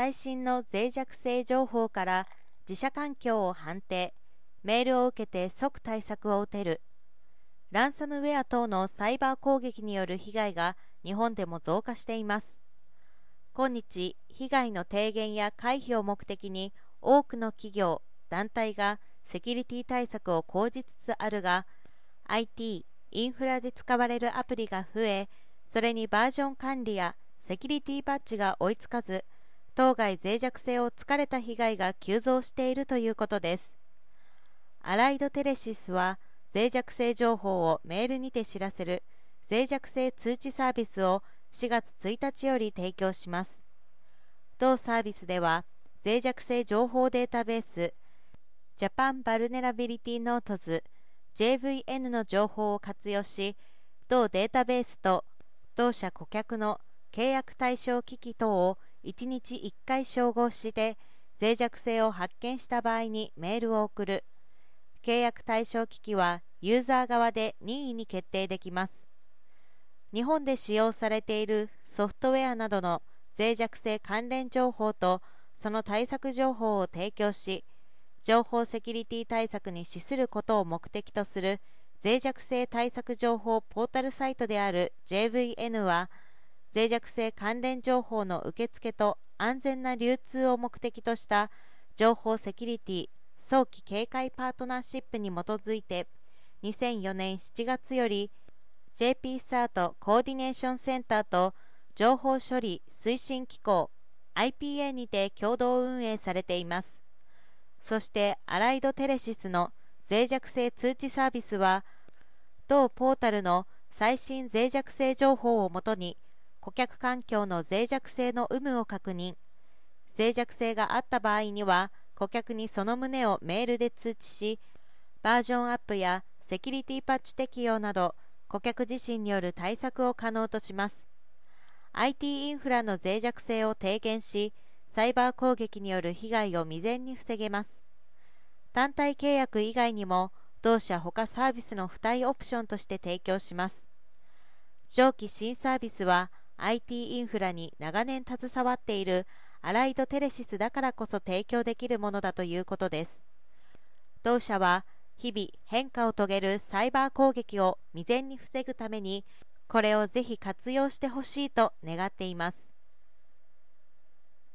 最新の脆弱性情報から自社環境を判定メールを受けて即対策を打てる。ランサムウェア等のサイバー攻撃による被害が日本でも増加しています。今日被害の低減や回避を目的に多くの企業団体がセキュリティ対策を講じつつあるが IT インフラで使われるアプリが増えそれにバージョン管理やセキュリティパッチが追いつかず当該脆弱性を突かれた被害が急増しているということです。アライドテレシスは脆弱性情報をメールにて知らせる脆弱性通知サービスを4月1日より提供します。同サービスでは脆弱性情報データベースジャパンバルネラビリティノートズ JVN の情報を活用し同データベースと同社顧客の契約対象機器等を1日1回照合して脆弱性を発見した場合にメールを送る。契約対象機器はユーザー側で任意に決定できます。日本で使用されているソフトウェアなどの脆弱性関連情報とその対策情報を提供し情報セキュリティ対策に資することを目的とする脆弱性対策情報ポータルサイトである JVN は脆弱性関連情報の受付と安全な流通を目的とした情報セキュリティ早期警戒パートナーシップに基づいて2004年7月より JP サートコーディネーションセンターと情報処理推進機構 IPA にて共同運営されています。そしてアライドテレシスの脆弱性通知サービスは同ポータルの最新脆弱性情報をもとに顧客環境の脆弱性の有無を確認。脆弱性があった場合には顧客にその旨をメールで通知しバージョンアップやセキュリティパッチ適用など顧客自身による対策を可能とします。IT インフラの脆弱性を低減しサイバー攻撃による被害を未然に防げます。単体契約以外にも同社他サービスの付帯オプションとして提供します。上記新サービスは IT インフラに長年携わっているアライドテレシスだからこそ提供できるものだということです。同社は日々変化を遂げるサイバー攻撃を未然に防ぐためにこれをぜひ活用してほしいと願っています。